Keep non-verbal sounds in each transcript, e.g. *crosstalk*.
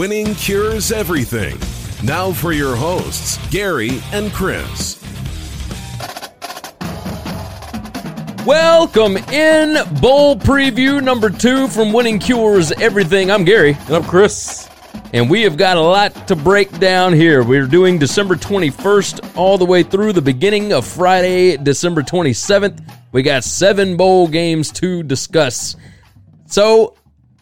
Winning cures everything. Now for your hosts, Gary and Chris. Welcome in bowl preview number two from Winning Cures Everything. I'm Gary, And I'm Chris. and we have got a lot to break down here. We're doing December 21st all the way through the beginning of Friday, December 27th. We got seven bowl games to discuss. So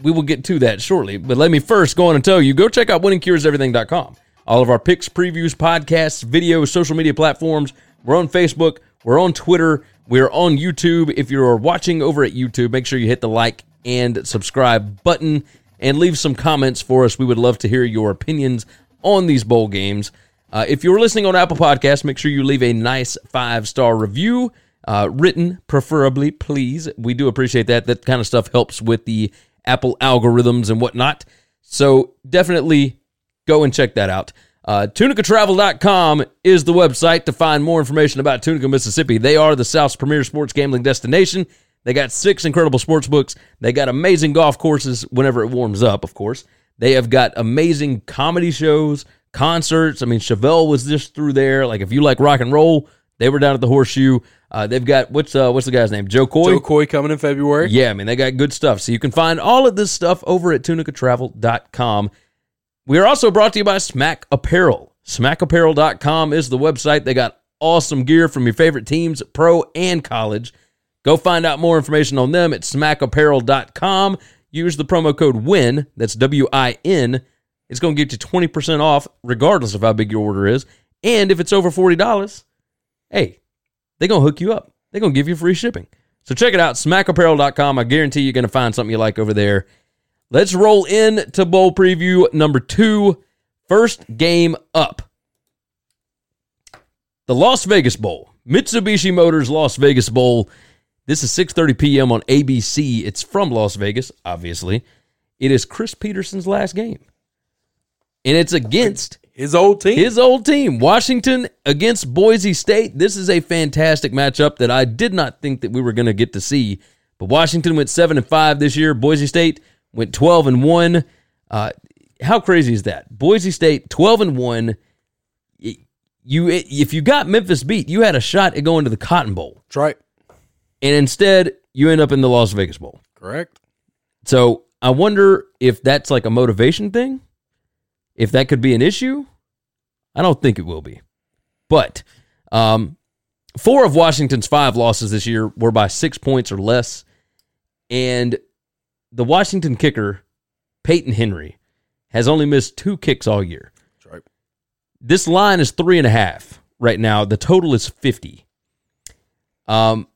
we will get to that shortly. But let me first go on and tell you go check out winningcureseverything.com. All of our picks, previews, podcasts, videos, social media platforms. We're on Facebook. We're on Twitter. We're on YouTube. If you're watching over at YouTube, make sure you hit the like and subscribe button and leave some comments for us. We would love to hear your opinions on these bowl games. Uh, if you're listening on Apple Podcasts, make sure you leave a nice five star review, uh, written preferably, please. We do appreciate that. That kind of stuff helps with the Apple algorithms and whatnot. So definitely go and check that out. Uh, tunicatravel.com is the website to find more information about Tunica, Mississippi. They are the South's premier sports gambling destination. They got six incredible sports books. They got amazing golf courses whenever it warms up, of course. They have got amazing comedy shows, concerts. I mean, Chevelle was just through there. Like, if you like rock and roll, they were down at the Horseshoe. Uh, they've got what's uh, what's the guy's name? Jo Koy. Jo Koy coming in February. Yeah, I mean, they got good stuff. So you can find all of this stuff over at tunicatravel.com. We are also brought to you by Smack Apparel. SmackApparel.com is the website. They got awesome gear from your favorite teams, pro and college. Go find out more information on them at smackapparel.com. Use the promo code WIN, that's W I N. It's going to get you 20% off, regardless of how big your order is. And if it's over $40, hey, they're going to hook you up. They're going to give you free shipping. So check it out, smackapparel.com. I guarantee you're going to find something you like over there. Let's roll in to bowl preview number two. First game up. The Las Vegas Bowl. Mitsubishi Motors Las Vegas Bowl. This is 6:30 p.m. on ABC. It's from Las Vegas, obviously. It is Chris Petersen's last game. And it's against His old team. his old team, Washington against Boise State. This is a fantastic matchup that I did not think that we were going to get to see. But Washington went seven and five this year. Boise State went twelve and one. Uh, how crazy is that? Boise State twelve and one. You if you got Memphis beat, you had a shot at going to the Cotton Bowl, That's right. and instead you end up in the Las Vegas Bowl. Correct. So I wonder if that's like a motivation thing. If that could be an issue, I don't think it will be. But um, four of Washington's five losses this year were by six points or less, and the Washington kicker Peyton Henry has only missed two kicks all year. That's right. This line is three and a half right now. The total is 50. Um,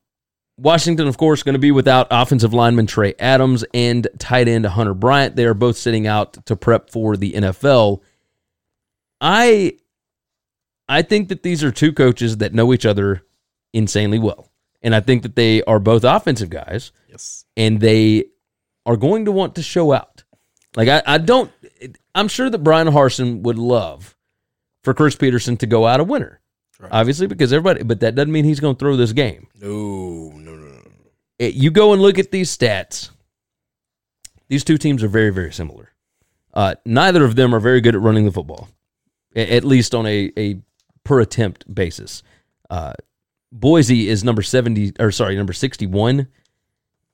Washington, of course, going to be without offensive lineman Trey Adams and tight end Hunter Bryant. They are both sitting out to prep for the NFL. I I think that these are two coaches that know each other insanely well. and I think that they are both offensive guys, Yes. and they are going to want to show out. Like I, I don't. I'm sure that Bryan Harsin would love for Chris Petersen to go out a winner, obviously because everybody. But that doesn't mean he's going to throw this game. No, no, no, no. It- you go and look at these stats. These two teams are very, very similar. Uh, neither of them are very good at running the football, a- at least on a, a per attempt basis. Uh, Boise is number 70, or sorry, number 61,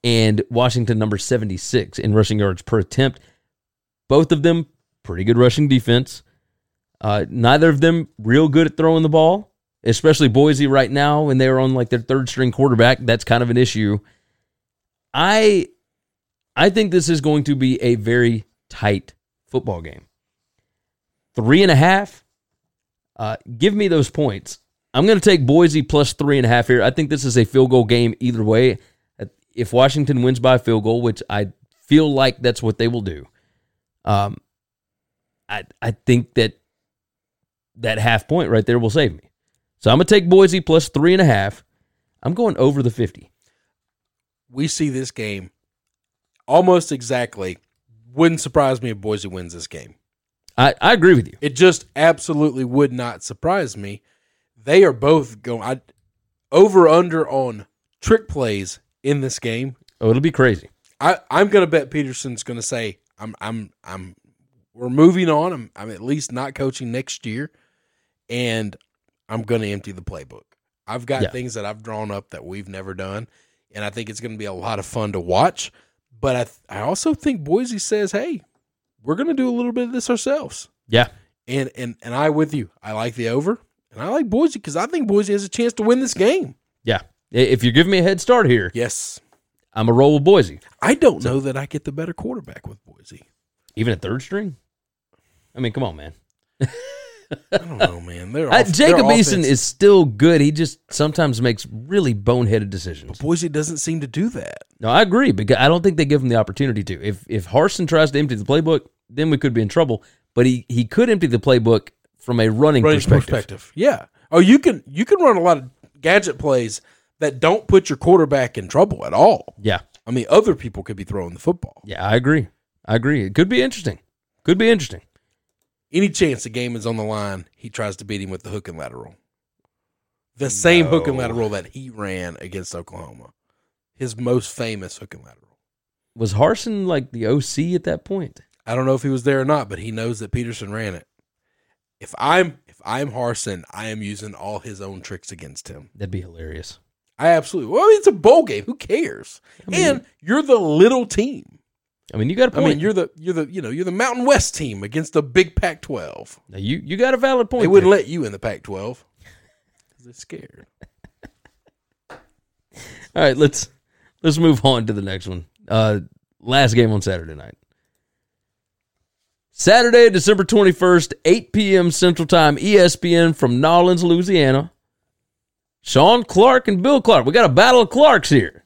and Washington number 76 in rushing yards per attempt. Both of them pretty good rushing defense. Uh, neither of them real good at throwing the ball, especially Boise right now when they're on like their third string quarterback. That's kind of an issue. I I think this is going to be a very tight football game. Three and a half. Uh, give me those points. I'm going to take Boise plus three and a half here. I think this is a field goal game either way. If Washington wins by field goal, which I feel like that's what they will do, um, I I think that that half point right there will save me. So I'm gonna take Boise plus three and a half. I'm going over the fifty. We see this game almost exactly. Wouldn't surprise me if Boise wins this game. I, I agree with you. It just absolutely would not surprise me. They are both going I, over under on trick plays in this game. Oh, it'll be crazy. I, I'm going to bet Petersen's going to say, "I'm, I'm, I'm, we're moving on. I'm, I'm at least not coaching next year, and I'm going to empty the playbook. I've got Yeah. things that I've drawn up that we've never done, and I think it's going to be a lot of fun to watch. But I, th- I also think Boise says, "Hey, we're going to do a little bit of this ourselves." Yeah. And and and I with you. I like the over, and I like Boise because I think Boise has a chance to win this game. Yeah. If you're giving me a head start here, Yes, I'm a roll with Boise. I don't know that I get the better quarterback with Boise. Even a third string? I mean, come on, man. *laughs* I don't know, man. They're off- Jacob Eason is still good. He just sometimes makes really boneheaded decisions. But Boise doesn't seem to do that. No, I agree because I don't think they give him the opportunity to. If if Harsin tries to empty the playbook, then we could be in trouble. But he he could empty the playbook from a running, Running perspective. perspective. Yeah. Oh, you can you can run a lot of gadget plays that don't put your quarterback in trouble at all. Yeah, I mean, other people could be throwing the football. yeah, I agree. I agree. It could be interesting. Could be interesting. Any chance the game is on the line, he tries to beat him with the hook and lateral. The same hook and lateral that he ran against Oklahoma. His most famous hook and lateral. Was Harsin like the OC at that point? I don't know if he was there or not, but he knows that Petersen ran it. If I'm if I'm Harsin, I am using all his own tricks against him. That'd be hilarious. I absolutely. Well, it's a bowl game. Who cares? mean- and you're the little team. I mean, you got a point. I mean, you're the you're the you know you're the Mountain West team against the Big Pac-12. Now, you you got a valid point. They wouldn't let you in the Pac-12 because they're scared. *laughs* All right, let's let's move on to the next one. Uh, last game on Saturday night. Saturday, December 21st, 8 p.m. Central Time, ESPN from Nolens, Louisiana. Shawn Clark and Bill Clark. We got a battle of Clarks here.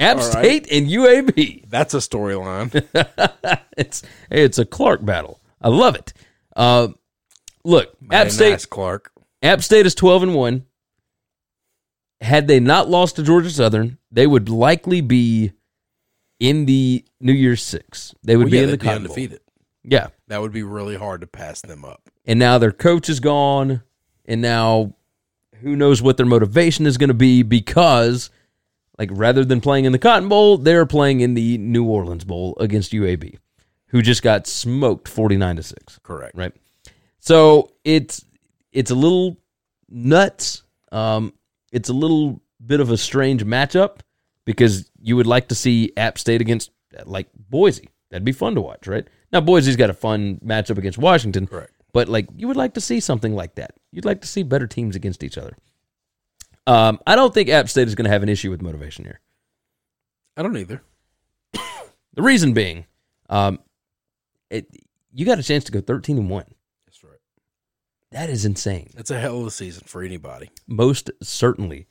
App All right. State and UAB. That's a storyline. *laughs* it's it's a Clark battle. I love it. Uh, look, App State nice, Clark. App State is 12 and 1. Had they not lost to Georgia Southern, they would likely be in the New Year's Six. They would Well, be yeah, in the be undefeated. Yeah. That would be really hard to pass them up. And now their coach is gone. And now who knows what their motivation is going to be because, like, rather than playing in the Cotton Bowl, they're playing in the New Orleans Bowl against UAB, who just got smoked 49 to 6. Correct. right? So it's it's a little nuts. Um, it's a little bit of a strange matchup because you would like to see App State against like Boise. That'd be fun to watch, right? Now Boise's got a fun matchup against Washington, Correct. But like you would like to see something like that. You'd like to see better teams against each other. Um, I don't think App State is going to have an issue with motivation here. I don't either. *coughs* The reason being, um, it, you got a chance to go thirteen and one. That's right. That is insane. It's a hell of a season for anybody. most certainly.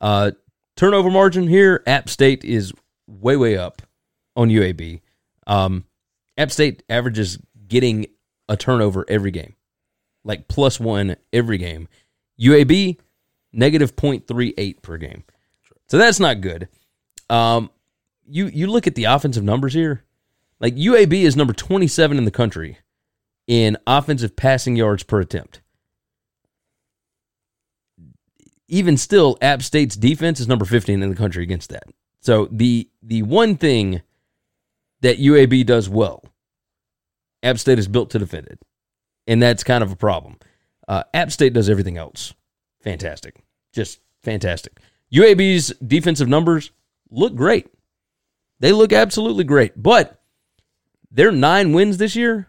Uh, turnover margin here, App State is way, way up on UAB. Um, App State averages getting a turnover every game, like plus one every game. UAB, negative 0.38 per game. So that's not good. Um, you you look at the offensive numbers here. Like UAB is number 27 in the country in offensive passing yards per attempt. Even still, App State's defense is number 15 in the country against that. So the the one thing that UAB does well, App State is built to defend it, and that's kind of a problem. Uh, App State does everything else fantastic, just fantastic. UAB's defensive numbers look great. They look absolutely great, but their nine wins this year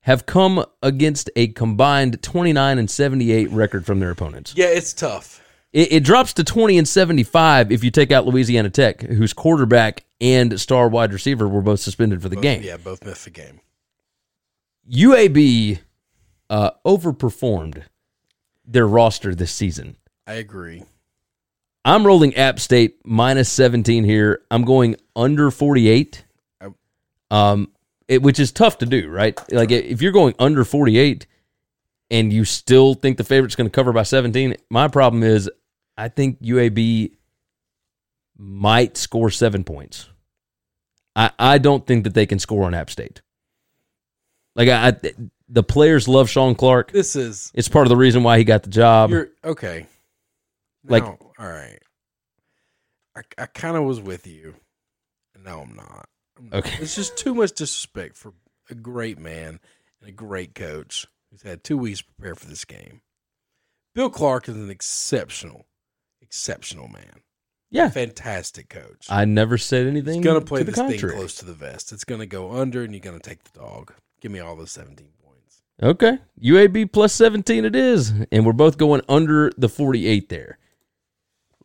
have come against a combined 29 and 78 record from their opponents. Yeah, it's tough. It, it drops to 20 and 75 if you take out Louisiana Tech, whose quarterback and star wide receiver were both suspended for the Both- game. Yeah, both missed the game. UAB uh, overperformed their roster this season. I agree. I'm rolling App State minus 17 here. I'm going under 48. Um, it, which is tough to do, right? Like if you're going under 48 and you still think the favorite's going to cover by 17, my problem is I think UAB might score seven points. I, I don't think that they can score on App State. Like I, I the players love Shawn Clark. This is It's part of the reason why he got the job. you're okay. Like- Now, all right. I, I kind of was with you. No, I'm not. I'm not. Okay. It's just too much disrespect for a great man and a great coach who's had two weeks to prepare for this game. Bill Clark is an exceptional, exceptional man. Yeah. Fantastic coach. I never said anything. He's going to play this thing close to the vest. It's going to go under, and you're going to take the dog. Give me all those 17 points. Okay. UAB plus 17 it is. And we're both going under the 48 there.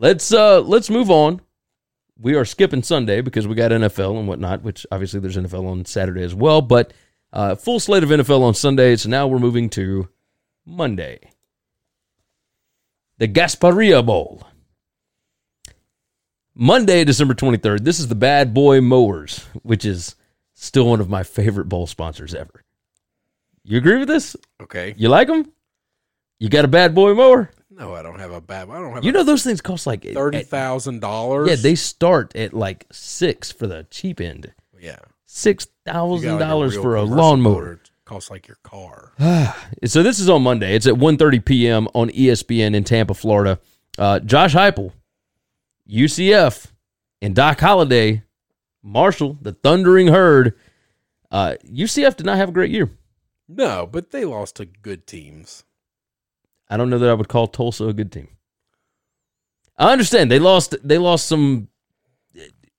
Let's uh let's move on. We are skipping Sunday because we got NFL and whatnot, which obviously there's NFL on Saturday as well, but uh full slate of NFL on Sunday. So now we're moving to Monday. The Gasparilla Bowl. Monday, December 23rd. This is the Bad Boy Mowers, which is still one of my favorite bowl sponsors ever. You agree with this? Okay. You like them? You got a bad boy mower? No, I don't have a bad. I don't have. You a know those things cost like thirty thousand dollars. Yeah, they start at like six for the cheap end. Yeah. Six thousand dollars for a lawnmower. Costs like your car. *sighs* So this is on Monday. It's at 1.30 p.m. on ESPN in Tampa, Florida. Uh, Josh Heupel, UCF, and Doc Holliday, Marshall, the Thundering Herd. Uh, UCF did not have a great year. No, but they lost to good teams. I don't know that I would call Tulsa a good team. I understand they lost they lost some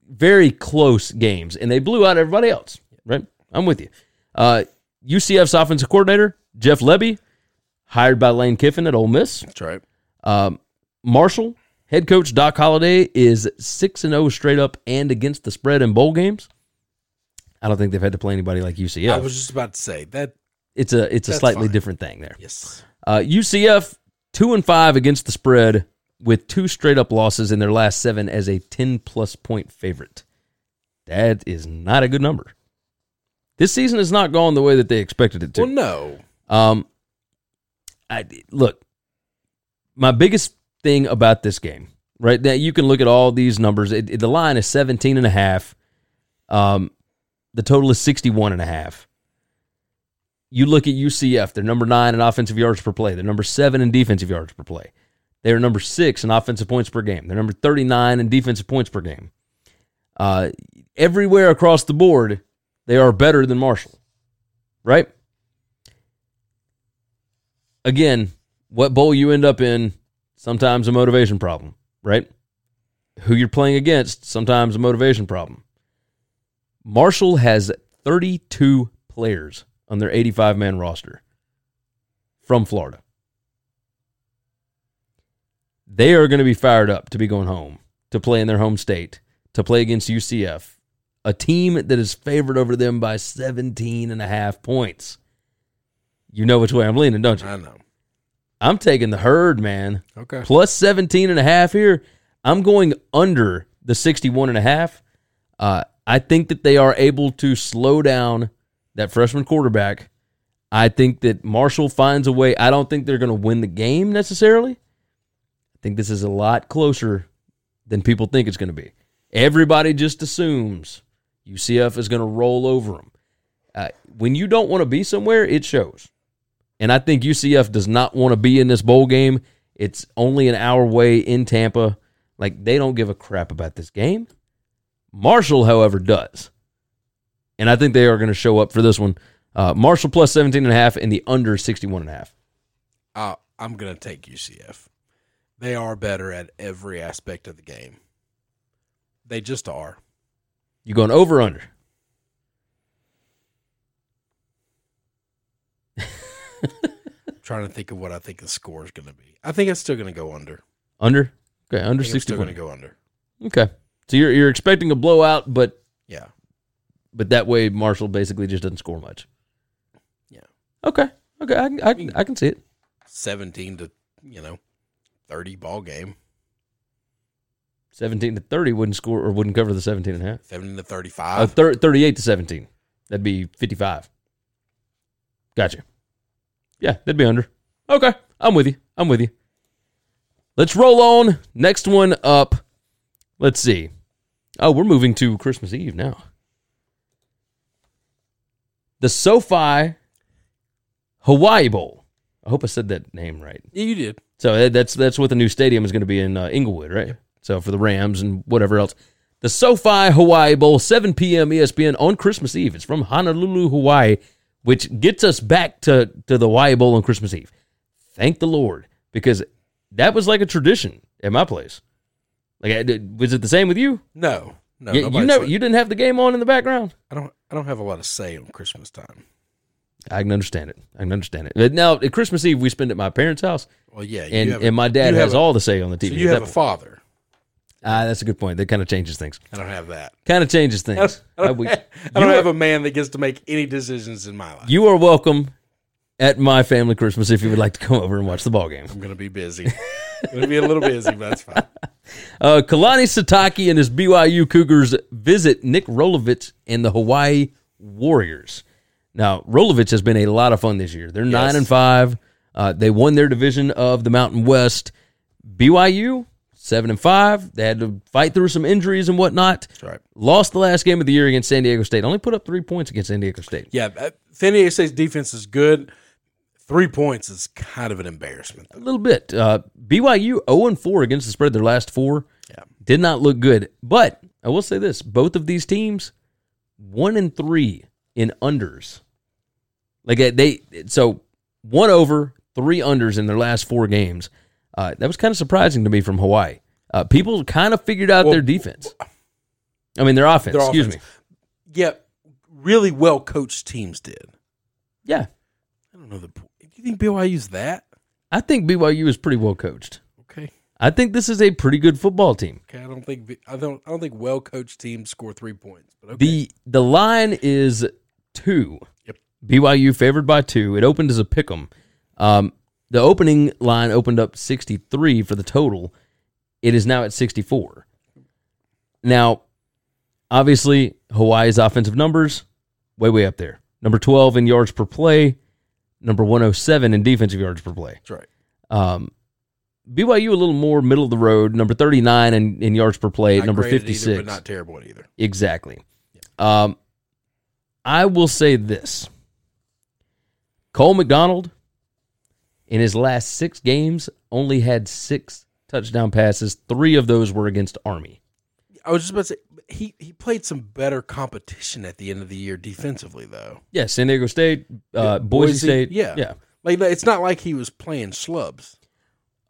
very close games and they blew out everybody else. Right? I'm with you. Uh, UCF's offensive coordinator Jeff Lebby, hired by Lane Kiffin at Ole Miss. That's right. Um, Marshall head coach Doc Holliday is six and zero straight up and against the spread in bowl games. I don't think they've had to play anybody like UCF. I was just about to say that. it's a it's a That's slightly fine. different thing there. Yes. Uh, UCF two and five against the spread with two straight up losses in their last seven as a ten plus point favorite. That is not a good number. This season has not gone the way that they expected it to. Well, no. Um, I look. My biggest thing about this game, right? That you can look at all these numbers. It, it- the line is 17 and a half. Um, the total is 61 and a half. You look at UCF, they're number nine in offensive yards per play. They're number seven in defensive yards per play. They're number six in offensive points per game. They're number 39 in defensive points per game. Uh, everywhere across the board, they are better than Marshall, right? Again, what bowl you end up in, sometimes a motivation problem, right? Who you're playing against, sometimes a motivation problem. Marshall has 32 players on their 85 man roster from Florida. They are going to be fired up to be going home, to play in their home state, to play against UCF, a team that is favored over them by 17 and a half points. You know which way I'm leaning, don't you? I know. I'm taking the herd, man. Okay. Plus 17 and a half here. I'm going under the 61 and a half. Uh, I think that they are able to slow down that freshman quarterback. I think that Marshall finds a way. I don't think they're going to win the game necessarily. I think this is a lot closer than people think it's going to be. Everybody just assumes UCF is going to roll over them. Uh, when you don't want to be somewhere, it shows. And I think UCF does not want to be in this bowl game. It's only an hour away in Tampa. Like, they don't give a crap about this game. Marshall, however, does. And I think they are going to show up for this one. Uh, Marshall plus 17 and a half and the under 61 and a half. Uh, I'm going to take UCF. They are better at every aspect of the game. They just are. You going over or under? *laughs* trying to think of what I think the score is going to be. I think it's still going to go under. Under? Okay, under I think it's still 61. going to go under. Okay. So you're you're expecting a blowout, but Yeah. But that way Marshall basically just doesn't score much. Yeah. Okay. Okay, I, can- I, can- I can see it. 17 to, you know, 30 ball game. 17 to 30 wouldn't score or wouldn't cover the 17 and a half. 17 to Uh, 35. thir- 38 to 17. That'd be 55. Gotcha. Yeah, that'd be under. Okay. I'm with you. I'm with you. Let's roll on. Next one up. Let's see. Oh, we're moving to Christmas Eve now. The SoFi Hawaii Bowl. I hope I said that name right. yeah, you did. So uh, that's that's what the new stadium is going to be in uh, Inglewood, right? So for the Rams and whatever else. The SoFi Hawaii Bowl, 7 p.m. ESPN on Christmas Eve. It's from Honolulu, Hawaii, which gets us back to, to the Hawaii Bowl on Christmas Eve. Thank the Lord, because that was like a tradition at my place. Like, was it the same with you? No. No. you, you never, you didn't have the game on in the background. I don't I don't have a lot of say on Christmas time. I can understand it. I can understand it. But now at Christmas Eve, we spend at my parents' house, Well, yeah. you and, a- and my dad has a- all the say on the TV. So you have a father. Ah, that's a good point. That kind of changes things. I don't have that. Kind of changes things. *laughs* I don't, Uh, we- I don't have are, a man that gets to make any decisions in my life. you are welcome at my family Christmas if you would like to come over and watch the ball game. I'm going to be busy. *laughs* To be a little busy, but that's fine. *laughs* Uh, Kalani Sitake and his BYU Cougars visit Nick Rolovich and the Hawaii Warriors. Now, Rolovich has been a lot of fun this year. They're nine and five. Uh, they won their division of the Mountain West. BYU seven and five. They had to fight through some injuries and whatnot. That's right. Lost the last game of the year against San Diego State. Only put up three points against San Diego State. Yeah, uh, San Diego State's defense is good. Three points is kind of an embarrassment. A little bit. Uh, BYU 0 and 4 against the spread their last four. Yeah. Did not look good. But I will say this both of these teams, 1 and 3 in unders. Like uh, they, so one over, three unders in their last four games. Uh, that was kind of surprising to me from Hawaii. Uh, people kind of figured out Well, their defense. I mean, their offense, Their excuse offense. me. Yeah, really well coached teams did. Yeah. I don't know the. You think BYU's that? I think BYU is pretty well coached. Okay. I think this is a pretty good football team. Okay, I don't think I don't I don't think well coached teams score three points. But okay. The the line is two. Yep. BYU favored by two. It opened as a pick 'em. Um, the opening line opened up 63 for the total. It is now at 64. Now, obviously, Hawaii's offensive numbers way way up there. Number 12 in yards per play, number 107 in defensive yards per play. that's right. Um, BYU a little more middle of the road, number 39 in, in yards per play, Not number great 56. either, but not terrible at either. Exactly. Um, I will say this: Cole McDonald, in his last six games, only had six touchdown passes. Three of those were against Army. I was just about to say he he played some better competition at the end of the year defensively though. Yeah, San Diego State, uh, Boise, State. yeah, yeah. Like it's not like he was playing slubs.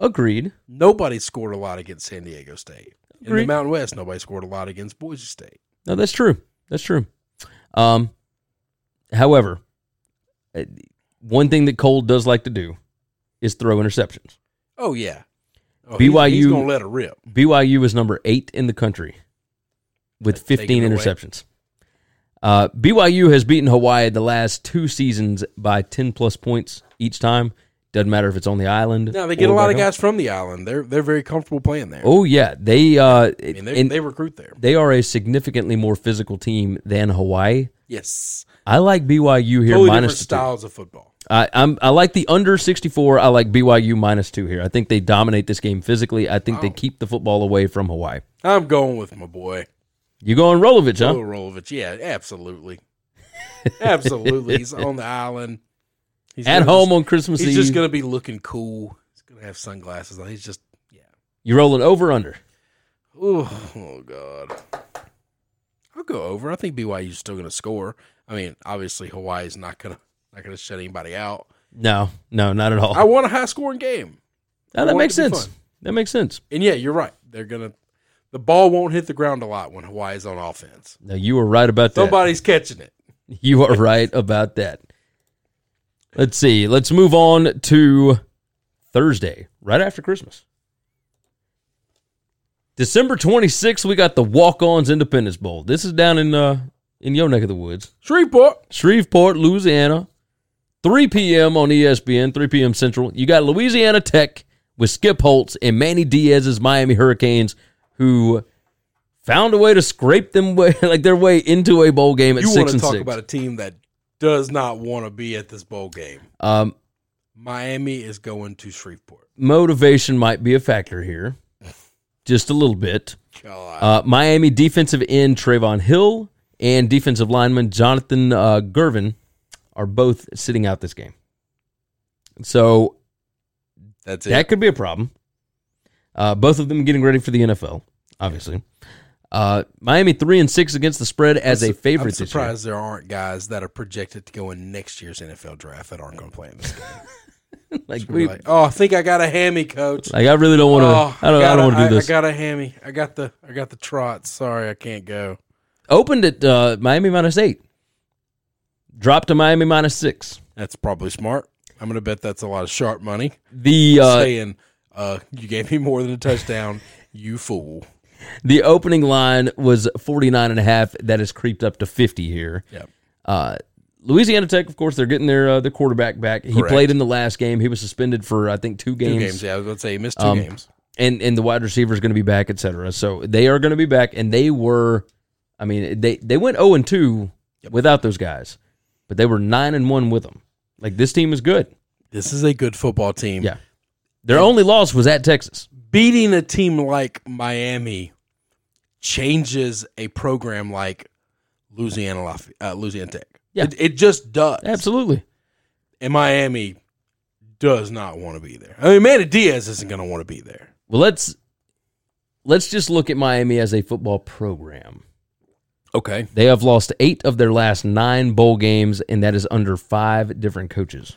Agreed. Nobody scored a lot against San Diego State. In the Mountain West, nobody scored a lot against Boise State. No, that's true. That's true. Um, however, uh, one thing that Cole does like to do is throw interceptions. Oh yeah, oh, he's- BYU he's, gonna let it rip. BYU is number eight in the country with Take 15 interceptions. Uh, BYU has beaten Hawaii the last two seasons by 10 plus points each time. Doesn't matter if it's on the island. Now they get a lot of home. guys from the island. They're they're very comfortable playing there. Oh yeah, they uh, I mean, they, and they recruit there. they are a significantly more physical team than Hawaii. Yes, I like BYU here totally minus different two. styles of football. I, I'm I like the under 64. I like BYU minus two here. I think they dominate this game physically. I think they keep the football away from Hawaii. I'm going with my boy You going Rolovich, huh? Rolovich. Yeah, absolutely, *laughs* absolutely. He's on the island. He's At home just- on Christmas He's Eve. He's just gonna be looking cool. He's gonna have sunglasses on. He's just yeah. you rolling over under? Ooh, oh god. I'll go over. I think BYU's still gonna score. I mean, obviously Hawaii's not gonna not gonna shut anybody out. No, no, not at all. I want a high scoring game. No, that makes sense. That makes sense. And yeah, you're right. They're gonna the ball won't hit the ground a lot when Hawaii's on offense. No, you were right about that. Somebody's catching it. *laughs* You are right about that. Let's see. Let's move on to Thursday, right after Christmas. December 26th, we got the Walk-Ons Independence Bowl. This is down in uh in your neck of the woods. Shreveport. Shreveport, Louisiana. 3 p.m. on ESPN, 3 p.m. Central. You got Louisiana Tech with Skip Holtz and Manny Diaz's Miami Hurricanes, who found a way to scrape them *laughs* way, like their way into a bowl game at You six want to and talk six. about a team that does not want to be at this bowl game. Um, Miami is going to Shreveport. motivation might be a factor here, just a little bit. God. Uh, Miami defensive end Trevon Hill and defensive lineman Jonathan uh, Garvin are both sitting out this game. So That's it. that could be a problem. Uh, both of them getting ready for the NFL, obviously. Uh, Miami three and six against the spread as a I'm favorite year. surprised there aren't guys that are projected to go in next year's NFL draft that aren't going to play in this game. *laughs* Like, we, like, oh, I think I got a hammy, coach. like I really don't want to. oh, I don't. I don't want to do this. I got a hammy. I got the I got the trot. Sorry, I can't go. Opened at uh, Miami minus eight. Dropped to Miami minus six. That's probably smart. I'm going to bet that's a lot of sharp money. The uh, saying, uh, "You gave me more than a touchdown, you fool." The opening line was 49 and a half. That has creeped up to 50 here. Yep. Uh, Louisiana Tech, of course, they're getting their uh, their quarterback back. He Correct. played in the last game. He was suspended for I think two Two games. games. Yeah, I was going to say he missed two Um, games. And and the wide receiver is going to be back, etc. So they are going to be back, and they were, I mean, they they went 0 and 2 without those guys, but they were nine and one with them. Like this team is good. This is a good football team. Yeah. Their only loss was at Texas. Beating a team like Miami changes a program like Louisiana Lafe- uh, Louisiana Tech. Yeah. It, it just does. Absolutely. And Miami does not want to be there. I mean, Manny Diaz isn't going to want to be there. Well, let's let's just look at Miami as a football program. Okay. They have lost eight of their last nine bowl games, and that is under five different coaches.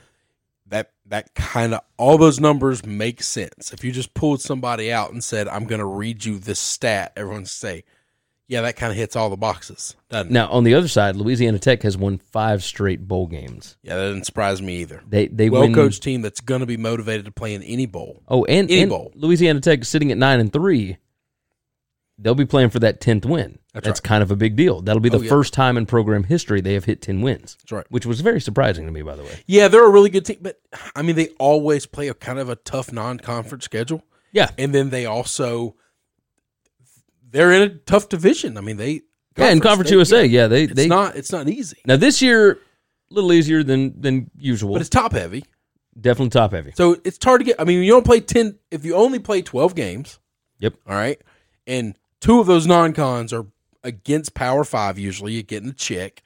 That kind of all those numbers make sense. If you just pulled somebody out and said, "I'm going to read you this stat," everyone say, "Yeah, that kind of hits all the boxes." Doesn't it? Now, on the other side, Louisiana Tech has won five straight bowl games. Yeah, that doesn't surprise me either. They they well coached team that's going to be motivated to play in any bowl. Oh, and, any and bowl. Louisiana Tech sitting at nine and three. They'll be playing for that tenth win. That's That's right. kind of a big deal. That'll be the Oh, yeah. first time in program history they have hit ten wins. That's right. Which was very surprising to me, by the way. Yeah, they're a really good team, but I mean, they always play a kind of a tough non-conference schedule, Yeah, and then they also they're in a tough division. I mean, they yeah. In Conference they- USA, yeah, they it's they not it's not easy, now this year a little easier than than usual. but it's top heavy, definitely top heavy. so it's hard to get. I mean, you don't play ten if you only play twelve games. Yep. All right, and two of those non-cons are against Power Five. Usually, you're getting a check,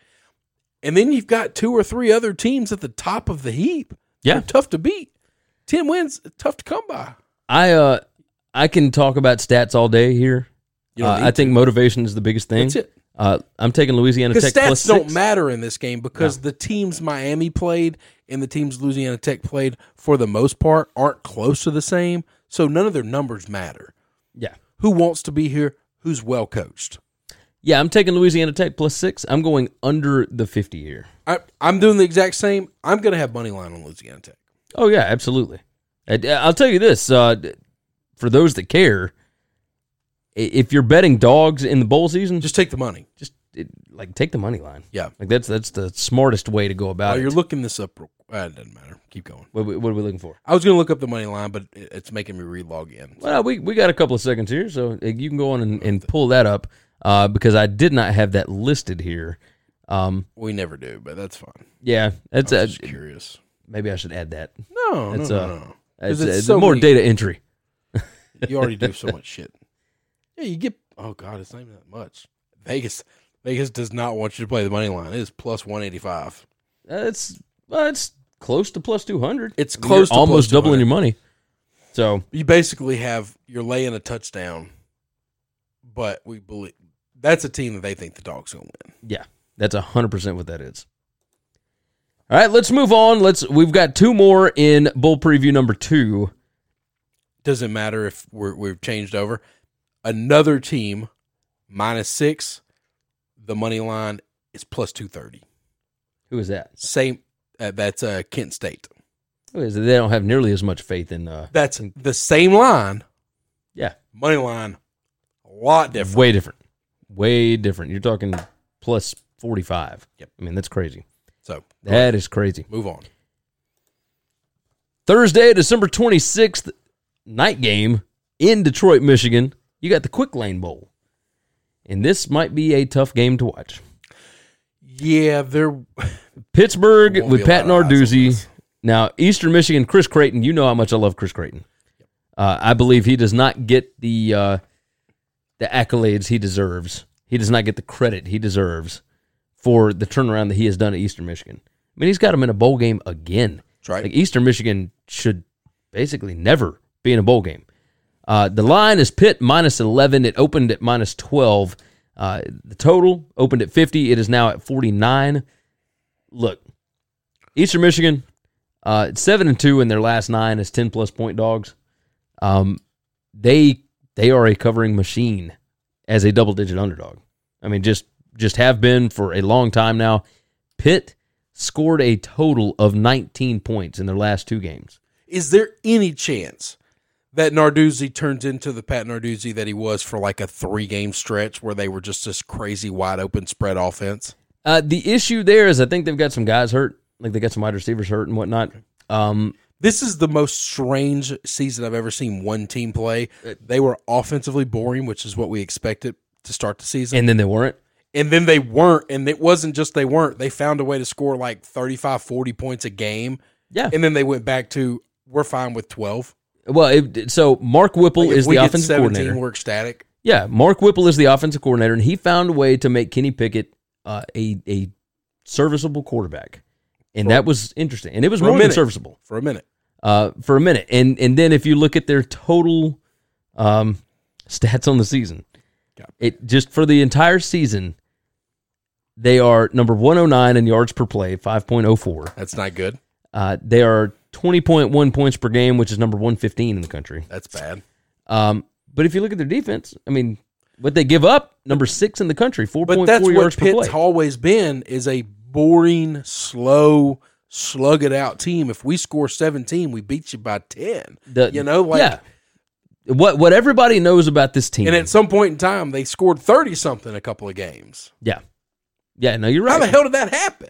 and then you've got two or three other teams at the top of the heap. Yeah. They're tough to beat. Ten wins, tough to come by. I uh I can talk about stats all day here. Uh, I think motivation is the biggest thing. That's it. Uh, I'm taking Louisiana Tech plus stats don't six. matter in this game because the teams Miami played and the teams Louisiana Tech played, for the most part, aren't close to the same. So none of their numbers matter. Yeah, Who wants to be here? Who's well coached? yeah. I'm taking Louisiana Tech plus six. I'm going under the 50 here. I, I'm doing the exact same. I'm going to have money line on Louisiana Tech. Oh yeah, absolutely. I, I'll tell you this: uh, for those that care, if you're betting dogs in the bowl season, just Just take the money. just it, like take the money line. Yeah. Like that's that's the smartest way to go about While it. you're looking this up, real- uh, it doesn't matter. Keep going. what, what are we looking for? I was going to look up the money line, but it- it's making me re-log in. Well, we, we got a couple of seconds here, so uh, you can go on and, and pull that up uh, because I did not have that listed here. Um, We never do, but that's fine. yeah, it's I uh, curious. maybe I should add that. No, It's, no, uh, no, no. It's, it's it's so more many- data entry. You already do *laughs* so much shit. Yeah, you get. Oh god, it's not even that much. Vegas, Vegas does not want you to play the money line. It is plus one eighty five. Uh, it's well, it's close to plus two hundred. It's close to almost plus doubling your money. So You basically have you're laying a touchdown, but we believe that's a team that they think the dog's gonna win. yeah, that's hundred percent what that is. All right, let's move on. Let's. We've got two more in bull preview number two. Doesn't matter if we're we've changed over. Another team minus six. The money line is plus two thirty. Who is that? Same. Uh, that's uh, Kent State. Who is it? They don't have nearly as much faith in. Uh, That's the same line. yeah, Money line, a lot different. way different. Way different. You're talking plus forty five. Yep. I mean that's crazy. So That is crazy. move on. Thursday, December 26th, night game in Detroit, Michigan. You got the Quick Lane Bowl. And this might be a tough game to watch. Yeah, there. Pittsburgh with Pat lot of eyes on Narduzzi. Now, Eastern Michigan, Chris Creighton. You know how much I love Chris Creighton. Uh, I believe he does not get the uh, the accolades he deserves. He does not get the credit he deserves for the turnaround that he has done at Eastern Michigan. I mean, he's got him in a bowl game again. That's right. Like Eastern Michigan should basically never be in a bowl game. Uh, the line is Pitt minus 11. It opened at minus 12. Uh, the total opened at 50. It is now at 49. Look, Eastern Michigan, uh, seven and two in their last nine as 10 plus point dogs. Um, they they are a covering machine as a double digit underdog. I mean, just just have been for a long time now. Pitt scored a total of 19 points in their last two games. Is there any chance that Narduzzi turns into the Pat Narduzzi that he was for like a three game stretch where they were just this crazy wide open spread offense? Uh, the issue there is I think they've got some guys hurt, like they got some wide receivers hurt and whatnot. Um, This is the most strange season I've ever seen one team play. They were offensively boring, which is what we expected to start the season. and then they weren't. and then they weren't and it wasn't just they weren't they found a way to score like 35 40 points a game Yeah. and then they went back to we're fine with 12 Well, it, so Mark Whipple Like, is the offensive 17 coordinator. we're ecstatic Yeah, Mark Whipple is the offensive coordinator, and he found a way to make Kenny Pickett uh, a a serviceable quarterback, and that was interesting. And it was For more than serviceable for a minute uh, for a minute. And and then if you look at their total um, stats on the season, it just for the entire season, they are number one hundred nine in yards per play, five point oh four. that's not good Uh, they are twenty point one points per game, which is number one fifteen in the country. that's bad Um, but if you look at their defense, I mean, what they give up, number six in the country, four but that's what pitt's play. always been is a boring slow slug it out team if we score 17 we beat you by 10 The- you know like yeah. What what everybody knows about this team, and at some point in time they scored 30 something a couple of games yeah, yeah, no, you're right. how the hell did that happen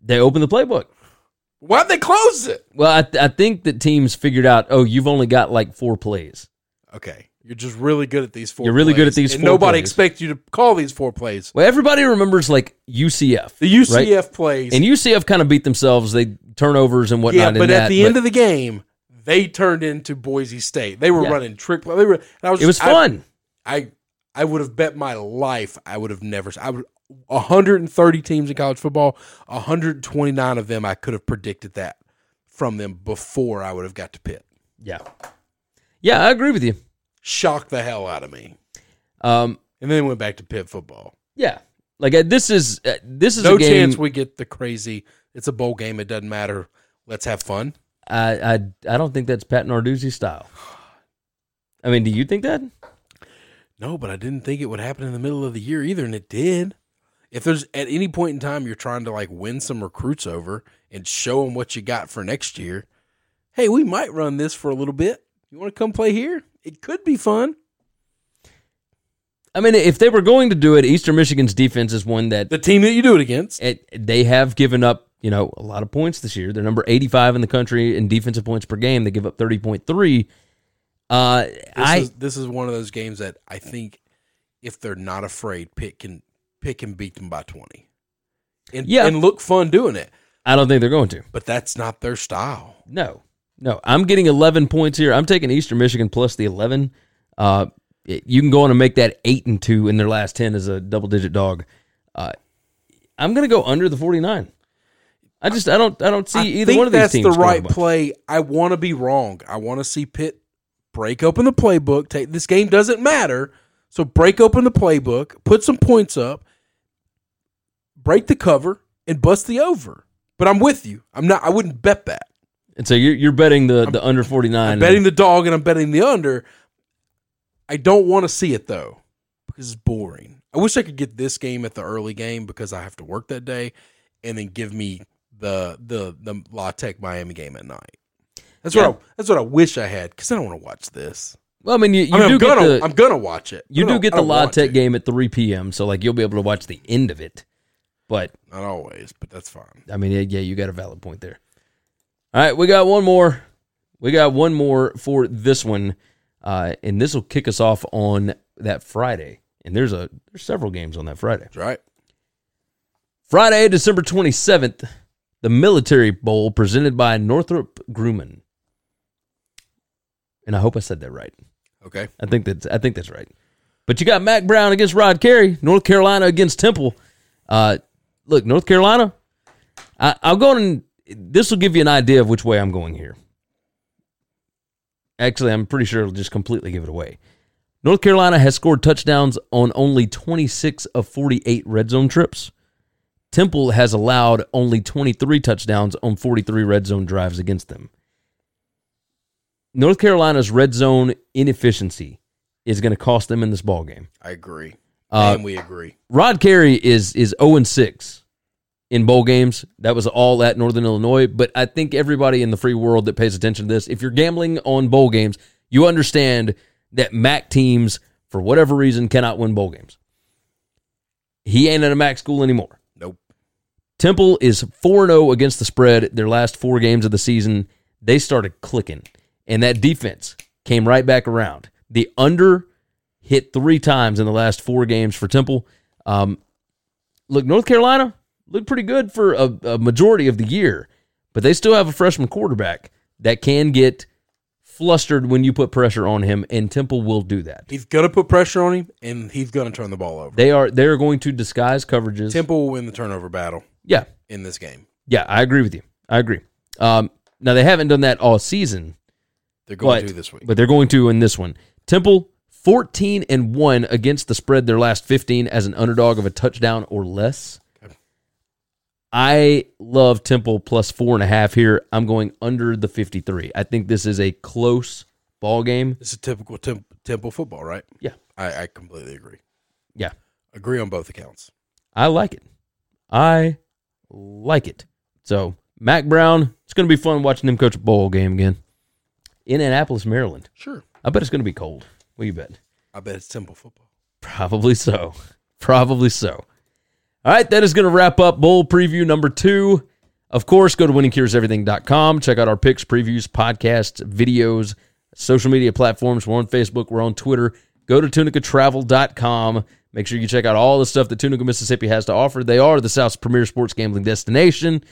They opened the playbook. Why'd they close it Well, I, I think that teams figured out, oh, you've only got like four plays. Okay. You're just really good at these four You're really good at these and four nobody plays. expects you to call these four plays. Well, everybody remembers like UCF. The UCF right? plays. and UCF kind of beat themselves. They turnovers and whatnot. yeah, but that, at the end of the game, they turned into Boise State. They were Yeah. running trick play. They were I was it was just- I- fun. I I would have bet my life I would have never I would 130 teams in college football, 129 of them I could have predicted that from them before I would have got to Pitt. yeah, yeah, I agree with you. Shocked the hell out of me. Um, And then went back to Pitt football. yeah, like uh, this is uh, this is No a game. chance we get the crazy. It's a bowl game. It doesn't matter. Let's have fun. I, I I don't think that's Pat Narduzzi's style. I mean, do you think that? No, but I didn't think it would happen in the middle of the year either, and it did. If there's at any point in time you're trying to like win some recruits over and show them what you got for next year, hey, we might run this for a little bit. You want to come play here? It could be fun. I mean, if they were going to do it, Eastern Michigan's defense is one that The team that you do it against. it, they have given up, you know, a lot of points this year. They're number 85 in the country in defensive points per game. They give up 30.3. Uh, This, I is, this is one of those games that I think if they're not afraid, Pitt can Pitt and beat them by twenty, and Yeah. and look fun doing it. I don't think they're going to. But that's not their style. No, no. I'm getting 11 points here. I'm taking Eastern Michigan plus the 11. Uh, it- you can go on and make that eight and two in their last 10 as a double digit dog. Uh, I'm going to go under the 49. I just I don't I don't see I either one of these that's teams. the scoring a right play. I want to be wrong. I want to see Pitt break open the playbook. Take this game doesn't matter. So break open the playbook, put some points up, break the cover, and bust the over. But I'm with you. I'm not. I wouldn't bet that. And so you're you're betting the the under 49. I'm betting the dog and I'm betting the under. I don't want to see it though because it's boring. I wish I could get this game at the early game because I have to work that day, and then give me the the the La Tech Miami game at night. That's Yeah. what I, that's what I wish I had because I don't want to watch this. well, I mean, you, you I mean, do I'm get gonna the I'm gonna watch it. you do get the La Tech game at 3 p.m. So like you'll be able to watch the end of it. But Not always, but that's fine. I mean, yeah, you got a valid point there. All right, we got one more. We got one more for this one, uh, and this will kick us off on that Friday. And there's a there's several games on that Friday. That's right. Friday, December twenty seventh, the Military Bowl presented by Northrop Grumman. And I hope I said that right. Okay. I think that's I think that's right. But you got Mack Brown against Rod Carey, North Carolina against Temple. Uh, look, North Carolina. I, I'll go and this will give you an idea of which way I'm going here. Actually, I'm pretty sure it'll just completely give it away. North Carolina has scored touchdowns on only 26 of 48 red zone trips. Temple has allowed only 23 touchdowns on 43 red zone drives against them. North Carolina's red zone inefficiency is going to cost them in this ball game. I agree. Uh, and we agree. Rod Carey is is 0 and 6 in bowl games. That was all at Northern Illinois, but I think everybody in the free world that pays attention to this, if you're gambling on bowl games, you understand that MAC teams for whatever reason cannot win bowl games. He ain't at a MAC school anymore. Nope. Temple is 4 0 against the spread their last four games of the season. They started clicking, and that defense came right back around. The under hit three times in the last four games for Temple. Um, look, North Carolina looked pretty good for a, a majority of the year, but they still have a freshman quarterback that can get flustered when you put pressure on him, and Temple will do that. He's gonna put pressure on him, and he's gonna turn the ball over. They are they are going to disguise coverages. Temple will win the turnover battle yeah, in this game. yeah, I agree with you. I agree. Um, now they haven't done that all season, They're going but, to this week. but they're going to in this one. Temple 14 and 1 against the spread their last 15 as an underdog of a touchdown or less. I love Temple plus four and a half here. I'm going under the 53. I think this is a close ball game. It's a typical temp- Temple football, right? Yeah. I, I completely agree. Yeah. Agree on both accounts. I like it. I like it. So, Mack Brown, it's going to be fun watching him coach a bowl game again in Annapolis, Maryland. Sure. I bet it's going to be cold. What do you bet? I bet it's Temple football. Probably so. Probably so. All right, that is going to wrap up bowl preview number two. Of course, go to winningcureseverything.com. Check out our picks, previews, podcasts, videos, social media platforms. We're on Facebook, we're on Twitter. Go to tunicatravel.com. Make sure you check out all the stuff that Tunica, Mississippi has to offer. They are the South's premier sports gambling destination.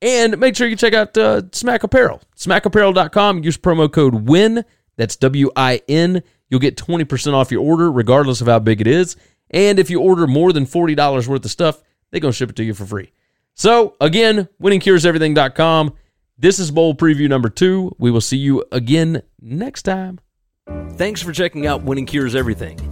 And make sure you check out uh, Smack Apparel. SmackApparel.com. Use promo code WIN. That's W I N. You'll get 20% off your order, regardless of how big it is. And if you order more than $40 worth of stuff, they're going to ship it to you for free. So, again, winningcureseverything.com. This is Bowl Preview number two. We will see you again next time. Thanks for checking out Winning Cures Everything.